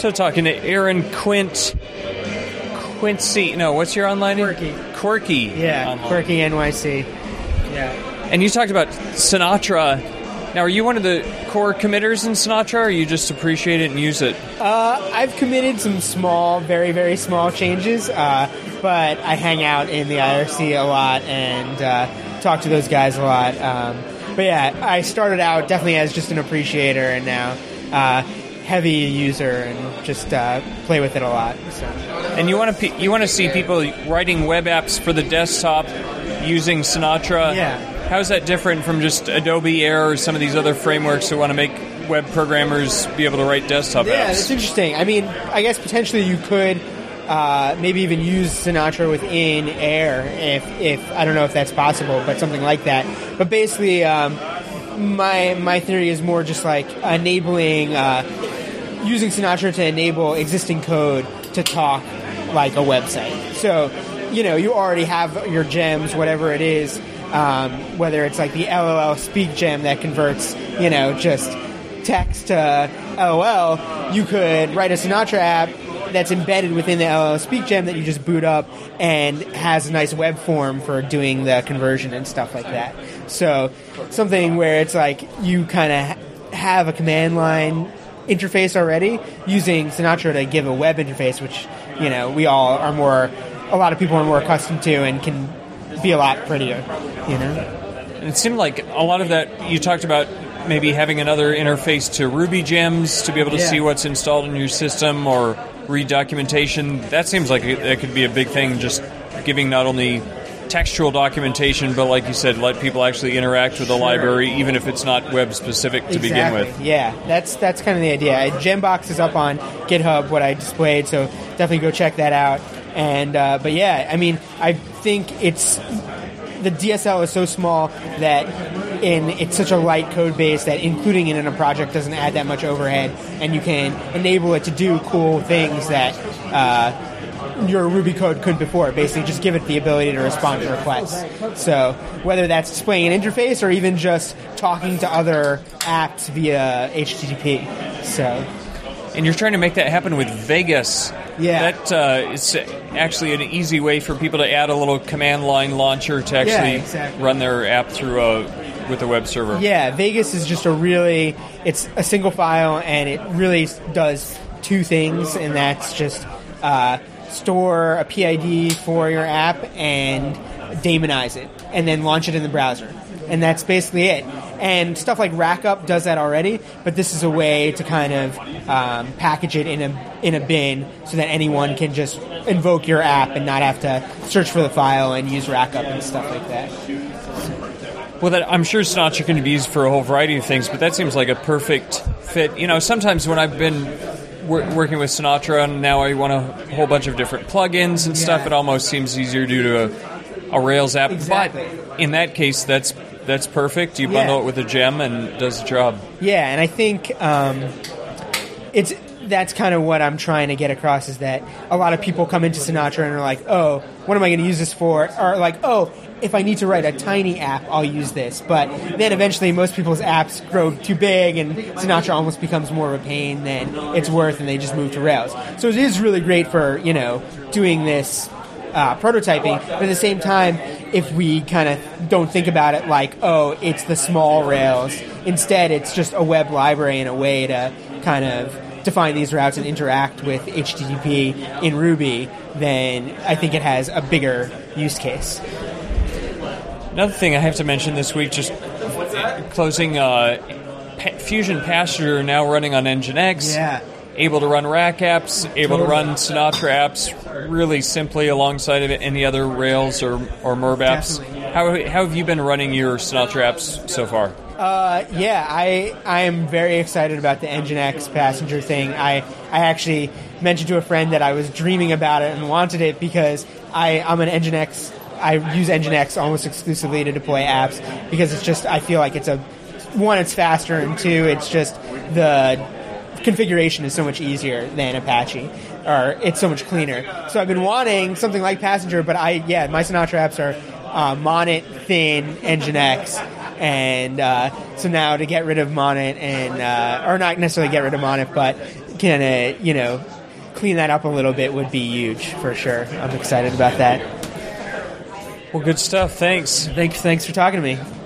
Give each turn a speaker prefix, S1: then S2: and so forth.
S1: So talking to Aaron Quint, Quincy. No, what's your online? name?
S2: Quirky.
S1: Quirky.
S2: Yeah,
S1: online.
S2: Quirkey NYC. Yeah.
S1: And you talked about Sinatra. Now, are you one of the core committers in Sinatra, or you just appreciate it and use it?
S2: Uh, I've committed some small, very, very small changes, uh, but I hang out in the IRC a lot and uh, talk to those guys a lot. Um, but yeah, I started out definitely as just an appreciator and now uh, heavy user and just uh, play with it a lot. So.
S1: And you want to you want to see people writing web apps for the desktop using Sinatra.
S2: Yeah.
S1: How is that different from just Adobe Air or some of these other frameworks that want to make web programmers be able to write desktop
S2: Yeah,
S1: apps?
S2: that's interesting. I mean, I guess potentially you could uh, maybe even use Sinatra within Air if, if I don't know if that's possible, but something like that. But basically, um, my my theory is more just like enabling uh, using Sinatra to enable existing code to talk like a website. So, you know, you already have your gems, whatever it is, um, whether it's like the LOL speak gem that converts, you know, just text to LOL, you could write a Sinatra app that's embedded within the LOL speak gem that you just boot up and has a nice web form for doing the conversion and stuff like that. So, something where it's like you kind of ha- have a command line interface already using Sinatra to give a web interface, which you know we all are more, a lot of people are more accustomed to and can be a lot prettier. You know,
S1: And it seemed like a lot of that you talked about maybe having another interface to Ruby gems to be able to
S2: Yeah.
S1: see what's installed in your system or read documentation. That seems like it- that could be a big thing. Just giving not only textual documentation, but like you said, let people actually interact with the library, even if it's not web specific to begin with.
S2: Yeah, that's that's kind of the idea. Gembox is up on GitHub, what I displayed, so definitely go check that out. And uh, but yeah, I mean, I think it's the DSL is so small that in it's such a light code base that including it in a project doesn't add that much overhead, and you can enable it to do cool things that. Uh, your Ruby code couldn't before. Basically, just give it the ability to respond to requests. So whether that's displaying an interface or even just talking to other apps via HTTP. So
S1: And you're trying to make that happen with Vegas.
S2: Yeah.
S1: That uh, it's actually an easy way for people to add a little command line launcher to actually
S2: exactly.
S1: run their app through a with a web server.
S2: yeah, Vegas is just a really it's a single file and it really does two things, and that's just uh, store a PID for your app and daemonize it, and then launch it in the browser. And that's basically it. And stuff like Rackup does that already, but this is a way to kind of um, package it in a in a bin so that anyone can just invoke your app and not have to search for the file and use Rackup and stuff like that.
S1: Well, that, I'm sure Sinatra can be used for a whole variety of things, but that seems like a perfect fit. You know, sometimes when I've been wor- working with Sinatra and now I want a whole bunch of different plugins and stuff, it almost seems easier due to a, a Rails app.
S2: Exactly.
S1: But in that case, that's that's perfect. You
S2: Yeah.
S1: bundle it with a gem and it does the job.
S2: Yeah, and I think um, it's that's kind of what I'm trying to get across is that a lot of people come into Sinatra and are like, "Oh, what am I going to use this for?" Or like, "Oh, if I need to write a tiny app, I'll use this." But then eventually, most people's apps grow too big, and Sinatra almost becomes more of a pain than it's worth, and they just move to Rails. So it is really great for you know doing this uh, prototyping, but at the same time, if we kind of don't think about it like, oh, it's the small Rails, instead it's just a web library and a way to kind of define these routes and interact with HTTP in Ruby, then I think it has a bigger use case.
S1: Another thing I have to mention this week, just closing uh, Pa- Phusion Passenger now running on Nginx.
S2: Yeah.
S1: Able to run Rack apps, able to run Sinatra apps really simply alongside of any other Rails or, or Merb apps.
S2: Definitely.
S1: How, how have you been running your Sinatra apps so far?
S2: Uh, yeah, I I am very excited about the Nginx passenger thing. I I actually mentioned to a friend that I was dreaming about it and wanted it because I I'm an Nginx. I use Nginx almost exclusively to deploy apps because it's just I feel like it's a one it's faster and two it's just the configuration is so much easier than Apache, or it's so much cleaner. So I've been wanting something like Passenger, but I yeah, my Sinatra apps are uh, Thin, Nginx, and uh, so now to get rid of Monit and uh, or not necessarily get rid of Monit, but kind of you know clean that up a little bit would be huge for sure. I'm excited about that.
S1: Well, good stuff. Thanks.
S2: Thanks, thanks for talking to me.